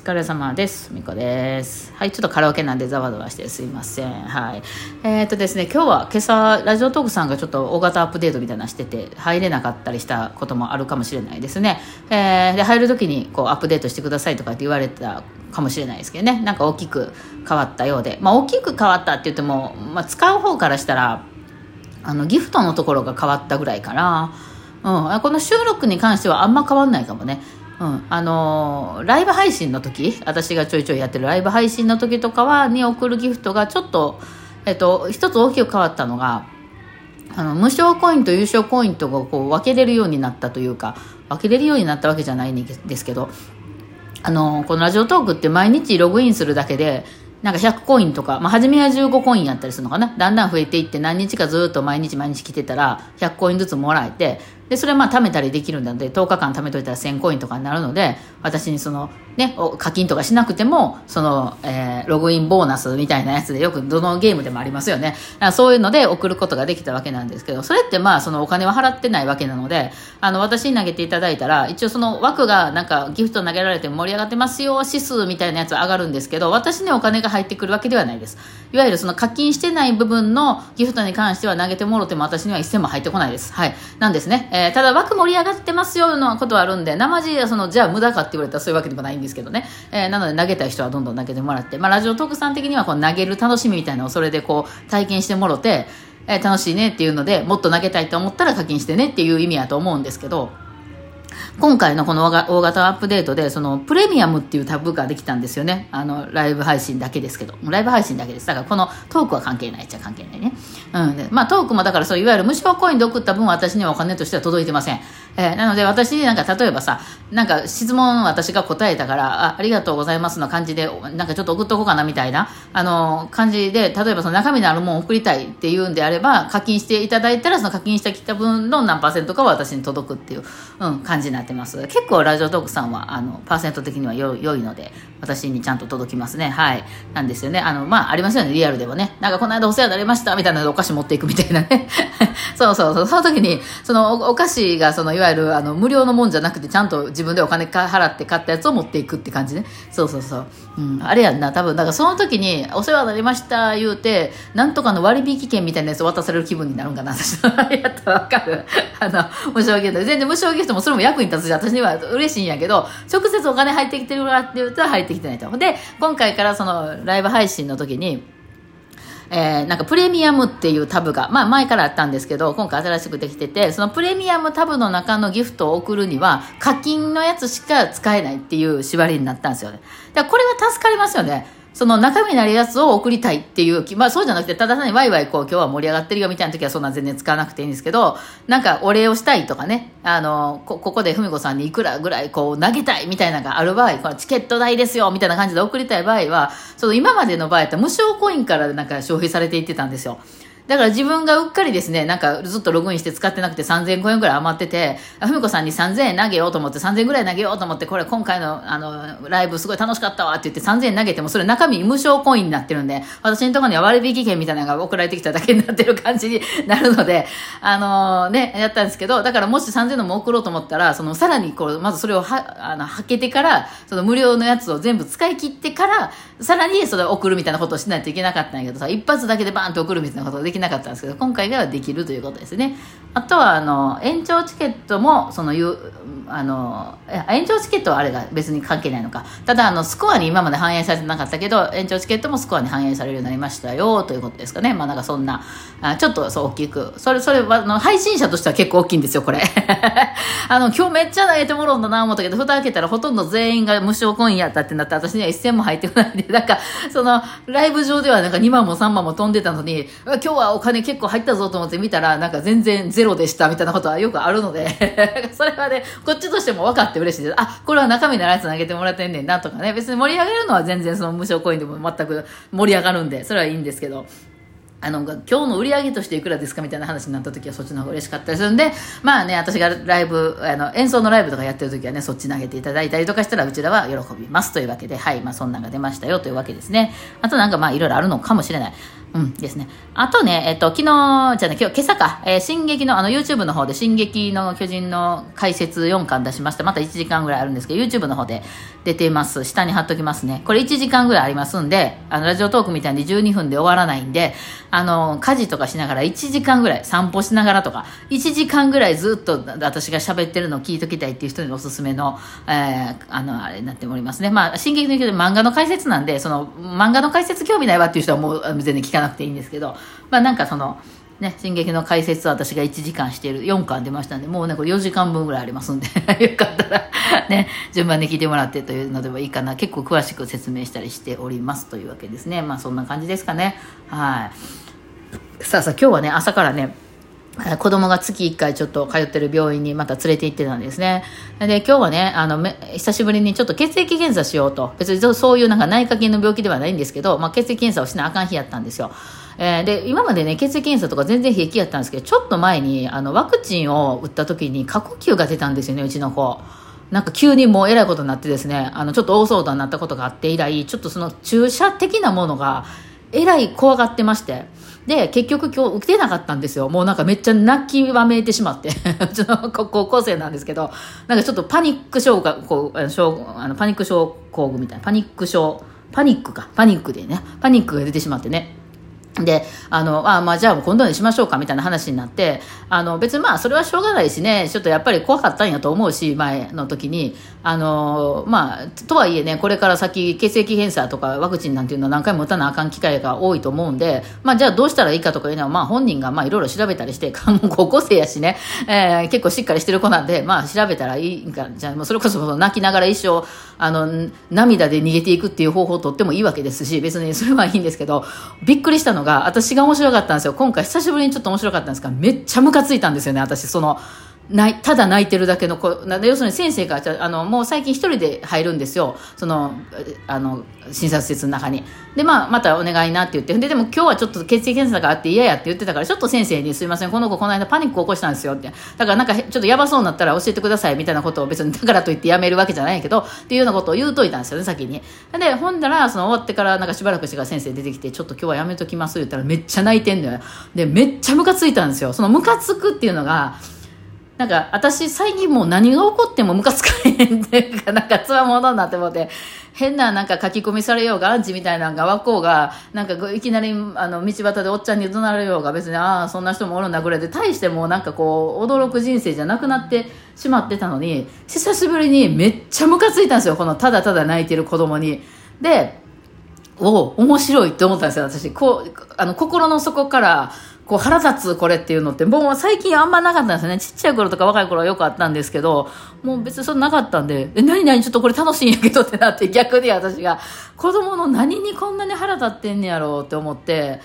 疲れ様です。みこです。はい、ちょっとカラオケなんでざわざわしてすいません。はい。えー、っとですね、今日は今朝、ラジオトークさんがちょっと大型アップデートみたいなしてて、入れなかったりしたこともあるかもしれないですね。えー、で、入るときにこうアップデートしてくださいとかって言われたかもしれないですけどね。なんか大きく変わったようで。まあ大きく変わったって言っても、まあ使う方からしたら、あの、ギフトのところが変わったぐらいかな。うん、この収録に関してはあんま変わんないかもね。うん、あのーライブ配信の時私がちょいちょいやってるライブ配信の時とかはに送るギフトがちょっと、えっと、一つ大きく変わったのがあの無償コインと優勝コインとがこう分けれるようになったというか分けれるようになったわけじゃないんですけどあのこのラジオトークって毎日ログインするだけでなんか100コインとか、まあ、初めは15コインやったりするのかな。だんだん増えていって何日かずっと毎日毎日来てたら100コインずつもらえて、で、それはまあ貯めたりできるんだので、10日間貯めといたら1000コインとかになるので、私にその、ね、課金とかしなくても、その、えーログインボーナスみたいなやつでよくどのゲームでもありますよね。そういうので送ることができたわけなんですけど、それってまあそのお金は払ってないわけなので、あの、私に投げていただいたら、一応その枠がなんかギフト投げられて盛り上がってますよ、指数みたいなやつは上がるんですけど、私にお金が入ってくるわけではないです。いわゆるその課金してない部分のギフトに関しては投げてもろても私には一銭も入ってこないです。はい。なんですね。えーただ枠盛り上がってますよのことはあるんで、生地はその、じゃあ無駄かって言われたらそういうわけでもないんですけどね。えーなので投げたい人はどんどん投げてもらって、まあラジオトークさん的にはこう投げる楽しみみたいなのをそれでこう体験してもろて、えー楽しいねっていうので、もっと投げたいと思ったら課金してねっていう意味やと思うんですけど、今回のこの大型アップデートで、そのプレミアムっていうタブができたんですよね。あの、ライブ配信だけですけど。ライブ配信だけです。だからこのトークは関係ないっちゃ関係ないね。うん。まあトークもだからそう、いわゆる無償コインで送った分は私にはお金としては届いてません。えーなので私になんか例えばさ、なんか質問私が答えたから、あありがとうございますの感じで、なんかちょっと送っとこうかなみたいな、あの、感じで、例えばその中身のあるものを送りたいっていうんであれば、課金していただいたら、その課金してきた分の何パーセントかは私に届くっていう、うん、感じになってます。結構ラジオトークさんは、あの、パーセント的には良いので、私にちゃんと届きますね。はい。なんですよね。あの、まあ、ありますよね、リアルでもね。なんかこの間お世話になりましたみたいなのでお菓子持っていくみたいなね。そうそうそう。その時に、そのお菓子が、その、わゆる、あの、無料のもんじゃなくて、ちゃんと自分でお金か払って買ったやつを持っていくって感じね。そうそうそう。うん。あれやんな、多分、だからその時に、お世話になりました言うて、なんとかの割引券みたいなやつ渡される気分になるんかな、私の。やったらわかる。あの、無償ギフト。全然無償ギフトもそれも役に立つし、私には嬉しいんやけど、直接お金入ってきてるかって言うと入ってきてないと。で、今回からその、ライブ配信の時に、えーなんかプレミアムっていうタブが、まあ前からあったんですけど、今回新しくできてて、そのプレミアムタブの中のギフトを送るには、課金のやつしか使えないっていう縛りになったんですよね。だからこれは助かりますよね。その中身になるやつを送りたいっていう気、まあそうじゃなくて、ただ単にワイワイこう今日は盛り上がってるよみたいな時はそんな全然使わなくていいんですけど、なんかお礼をしたいとかね、あの、こここで文子さんにいくらぐらいこう投げたいみたいなのがある場合、このチケット代ですよみたいな感じで送りたい場合は、その今までの場合って無償コインからなんか消費されていってたんですよ。だから自分がうっかりですね、なんかずっとログインして使ってなくて3000コインぐらい余ってて、ふみこさんに3000円投げようと思って、3000円ぐらい投げようと思って、これ今回のあの、ライブすごい楽しかったわって言って3000円投げても、それ中身無償コインになってるんで、私のところには割引券みたいなのが送られてきただけになってる感じになるので、あのね、やったんですけど、だからもし3000円のも送ろうと思ったら、そのさらにこう、まずそれをは、あの、はけてから、その無料のやつを全部使い切ってから、さらにそれを送るみたいなことをしないといけなかったんやけどさ、一発だけでバーンと送るみたいなことができなかったんですけど、今回ができるということですね。あとは、あの、延長チケットも、その、いう、あの、延長チケットはあれが別に関係ないのか。ただ、あの、スコアに今まで反映されてなかったけど、延長チケットもスコアに反映されるようになりましたよ、ということですかね。まあ、なんかそんな、あちょっとそう大きく。それ、それは、あの、配信者としては結構大きいんですよ、これ。あの、今日めっちゃ投げてもらうんだな思ったけど、蓋開けたらほとんど全員が無償コインやったってなって、私には一銭も入ってこないんで、なんか、その、ライブ上ではなんか2万も3万も飛んでたのに、今日はお金結構入ったぞと思って見たら、なんか全然ゼロでしたみたいなことはよくあるので、それはね、こっちとしても分かって嬉しいです。あ、これは中身のやつ投げてもらってんねんなとかね、別に盛り上げるのは全然その無償コインでも全く盛り上がるんで、それはいいんですけど、あの、今日の売り上げとしていくらですかみたいな話になった時はそっちの方が嬉しかったりするんで、まあね、私がライブ、あの、演奏のライブとかやってる時はね、そっち投げていただいたりとかしたら、うちらは喜びますというわけで、はい、まあそんなんが出ましたよというわけですね。あとなんかまあいろいろあるのかもしれない。うんですね。あとね、えっと、昨日、じゃあね、今日、今朝か、えー、進撃の、あの、YouTube の方で、進撃の巨人の解説4巻出しました。また1時間ぐらいあるんですけど、YouTube の方で出てます。下に貼っときますね。これ1時間ぐらいありますんで、あの、ラジオトークみたいに12分で終わらないんで、あの、家事とかしながら1時間ぐらい、散歩しながらとか、1時間ぐらいずっと私が喋ってるのを聞いときたいっていう人におすすめの、えー、あの、あれになっておりますね。まあ、進撃の巨人漫画の解説なんで、その、漫画の解説興味ないわっていう人はもう全然聞かななくていいんですけど、まあなんかその、ね、進撃の解説は私が1時間している、4巻出ましたんで、もうね、これ4時間分ぐらいありますんで よかったらね、順番に聞いてもらってというのでもいいかな。結構詳しく説明したりしておりますというわけですね。まあそんな感じですかね。はい。さあさあ、今日はね、朝からね、子供が月1回ちょっと通ってる病院にまた連れて行ってたんですね。で、今日はね、あの、久しぶりにちょっと血液検査しようと。別にそういうなんか内科系の病気ではないんですけど、まあ、血液検査をしなあかん日やったんですよ。えー、で、今までね、血液検査とか全然平気やったんですけど、ちょっと前に、あの、ワクチンを打った時に過呼吸が出たんですよね、うちの子。なんか急にもうえらいことになってですね、あの、ちょっと大騒動になったことがあって以来、ちょっとその注射的なものが、えらい怖がってまして。で、結局今日受けなかったんですよ。もうなんかめっちゃ泣きわめいてしまって。う ちの高校生なんですけど、なんかちょっとパニック症が、こう、あのパニック症候群みたいな、パニック症、パニックか、パニックでね、パニックが出てしまってね。で、あの、あまあ、じゃあ今度にしましょうかみたいな話になって、あの、別にまあ、それはしょうがないしね、ちょっとやっぱり怖かったんやと思うし、前の時に、あの、まあ、とはいえね、これから先、血液検査とかワクチンなんていうのは何回も打たなあかん機会が多いと思うんで、まあ、じゃあどうしたらいいかとかいうのは、まあ、本人がまあ、いろいろ調べたりして、高校生やしね、えー、結構しっかりしてる子なんで、まあ、調べたらいいんか、じゃあ、もうそれこそ泣きながら一生、あの、涙で逃げていくっていう方法をとってもいいわけですし、別にそれはいいんですけど、びっくりしたのが、私が面白かったんですよ。今回久しぶりにちょっと面白かったんですが、めっちゃムカついたんですよね、私。その、ないただ泣いてるだけの子要するに先生があのもう最近一人で入るんですよ。そのあの診察室の中に。で、まあ、またお願いなって言って。ででも今日はちょっと血液検査があって嫌やって言ってたからちょっと先生にすいません。この子この間パニック起こしたんですよって。だからなんかちょっとやばそうになったら教えてくださいみたいなことを別にだからといってやめるわけじゃないけどっていうようなことを言うといたんですよね先に。でほんだらその終わってからなんかしばらくしてから先生出てきてちょっと今日はやめときます言ったらめっちゃ泣いてんのよ。でめっちゃムカついたんですよ。そのムカつくっていうのがなんか、私、最近もう何が起こってもムカつかへんっていうか、なんか、つわものになって思って、変ななんか書き込みされようが、アンチみたいなのが湧こうが、なんか、いきなり、あの、道端でおっちゃんに怒鳴られようが、別に、ああ、そんな人もおるんだぐらいで、大してもうなんかこう、驚く人生じゃなくなってしまってたのに、久しぶりにめっちゃムカついたんですよ、この、ただただ泣いてる子供に。で、お面白いって思ったんですよ、私。こう、あの、心の底から、こう腹立つこれっていうのって、もう最近あんまなかったんですよね。ちっちゃい頃とか若い頃はよくあったんですけど、もう別にそれなかったんで、え、何々ちょっとこれ楽しいんやけどってなって逆に私が、子供の何にこんなに腹立ってんねやろうって思って、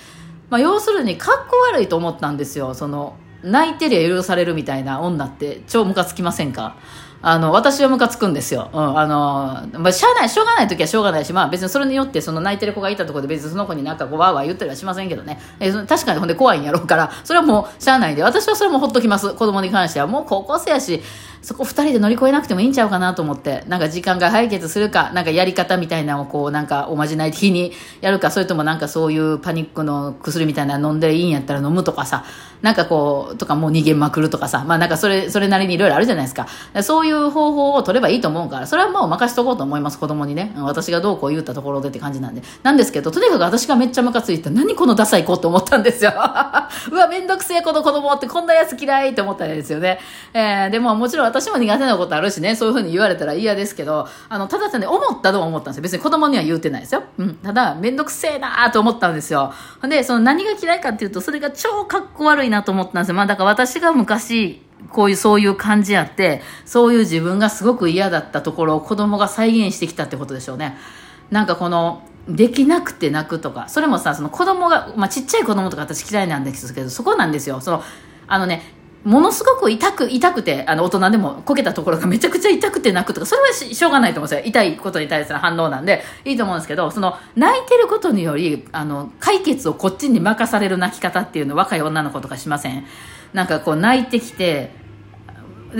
まあ要するに格好悪いと思ったんですよ。その、泣いてりゃ許されるみたいな女って超ムカつきませんか？あの、私はムカつくんですよ。うん、あの、まあ、しゃあない、しょうがない時はしょうがないし、まあ別にそれによってその泣いてる子がいたところで別にその子になんかこうわーわー言ったりはしませんけどね。え確かにほんで怖いんやろうから、それはもうしゃあないんで、私はそれもほっときます。子供に関しては。もう高校生やし、そこ二人で乗り越えなくてもいいんちゃうかなと思って、なんか時間が解決するか、なんかやり方みたいなのをこう、なんかおまじない的にやるか、それともなんかそういうパニックの薬みたいなの飲んでいいんやったら飲むとかさ、なんかこう、とかもう逃げまくるとかさ、まあなんかそれ、それなりにいろいろあるじゃないですか。そういう方法を取ればいいと思うから、それはもう任しとこうと思います、子供にね。私がどうこう言ったところでって感じなんで。なんですけど、とにかく私がめっちゃムカついて、何このダサい子って思ったんですよ。うわ、めんどくせえこの子供ってこんなやつ嫌いって思ったんですよね。えー、でももちろん私も苦手なことあるしね、そういうふうに言われたら嫌ですけど、あの、ただね、思ったとは思ったんですよ。別に子供には言うてないですよ。うん。ただ、めんどくせえなーと思ったんですよ。で、その何が嫌いかっていうと、それが超かっこ悪いなと思ったんですよ。まあ、だから私が昔、こういう、そういう感じやって、そういう自分がすごく嫌だったところを子供が再現してきたってことでしょうね。なんかこの、できなくて泣くとか、それもさ、その子供が、まあちっちゃい子供とか私嫌いなんですけど、そこなんですよ。その、あのね、ものすごく痛く、痛くて、あの、大人でもこけたところがめちゃくちゃ痛くて泣くとか、それはしょうがないと思うんですよ。痛いことに対する反応なんで、いいと思うんですけど、その、泣いてることにより、あの、解決をこっちに任される泣き方っていうの若い女の子とかしません？なんかこう泣いてきて、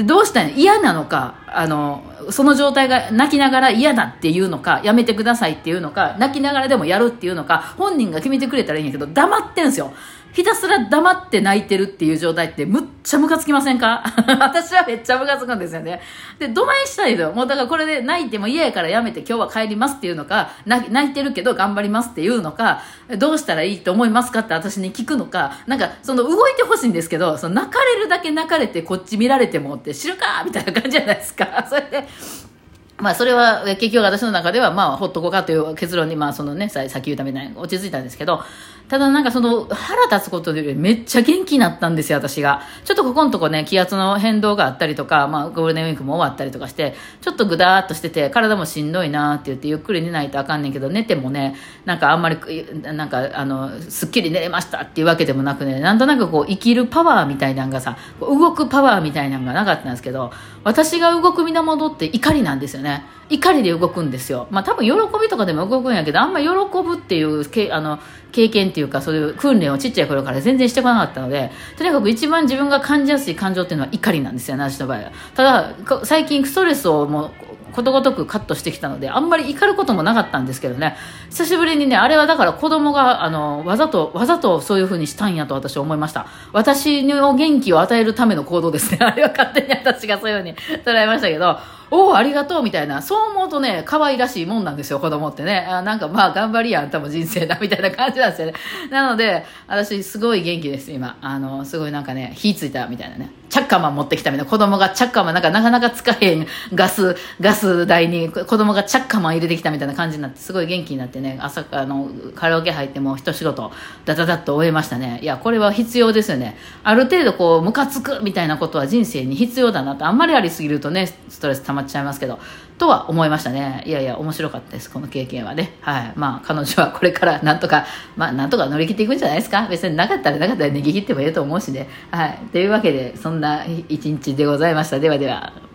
どうしたん嫌なのか、あのその状態が泣きながら嫌だっていうのかやめてくださいっていうのか泣きながらでもやるっていうのか本人が決めてくれたらいいんやけど黙ってんすよ。ひたすら黙って泣いてるっていう状態ってむっちゃムカつきませんか？私はめっちゃムカつくんですよね。で、どないしたいの？もうだからこれで泣いても嫌やからやめて今日は帰りますっていうのか、泣いてるけど頑張りますっていうのか、どうしたらいいと思いますかって私に聞くのか、なんかその動いてほしいんですけど、その泣かれるだけ泣かれてこっち見られてもって知るかみたいな感じじゃないですか。それで、まあそれは結局私の中ではまあほっとこうかという結論にまあそのねさっき言うために落ち着いたんですけどただなんかその腹立つことでめっちゃ元気になったんですよ、私が。ちょっとここのとこね、気圧の変動があったりとか、まあゴールデンウィークも終わったりとかして、ちょっとぐだーっとしてて、体もしんどいなって言ってゆっくり寝ないとあかんねんけど、寝てもね、なんかあんまり、なんかあの、すっきり寝れましたっていうわけでもなくね、なんとなくこう生きるパワーみたいなのがさ、動くパワーみたいなのがなかったんですけど、私が動く源って怒りなんですよね。怒りで動くんですよ。まあ多分喜びとかでも動くんやけど、あんま喜ぶっていう、あの、経験っていうかそういう訓練をちっちゃい頃から全然してこなかったのでとにかく一番自分が感じやすい感情っていうのは怒りなんですよね私の場合は。ただ最近ストレスをもうことごとくカットしてきたのであんまり怒ることもなかったんですけどね。久しぶりにねあれはだから子供があのわざとわざとそういうふうにしたんやと私は思いました。私の元気を与えるための行動ですね。あれは勝手に私がそういうふうに捉えましたけどおお、ありがとうみたいな、そう思うとね、可愛らしいもんなんですよ、子供ってね。あなんかまあ、頑張りやん、多分人生だ、みたいな感じなんですよね。なので、私、すごい元気です、今。あの、すごいなんかね、火ついたみたいなね。チャッカマン持ってきたみたいな。子供がチャッカマン、なんかなかなか使えへんガス、ガス台に子供がチャッカマン入れてきたみたいな感じになって、すごい元気になってね、朝、あの、カラオケ入っても一仕事、ダダダッと終えましたね。いや、これは必要ですよね。ある程度こう、ムカつくみたいなことは人生に必要だなと。あんまりありすぎるとね、ストレス溜まっっちゃいますけど。とは思いましたね。いやいや、面白かったです、この経験はね。はい。まあ、彼女はこれからなんとか、まあ、なんとか乗り切っていくんじゃないですか。別になかったらなかったら逃げ切ってもいいと思うしね。はい。というわけで、そんな一日でございました。ではでは。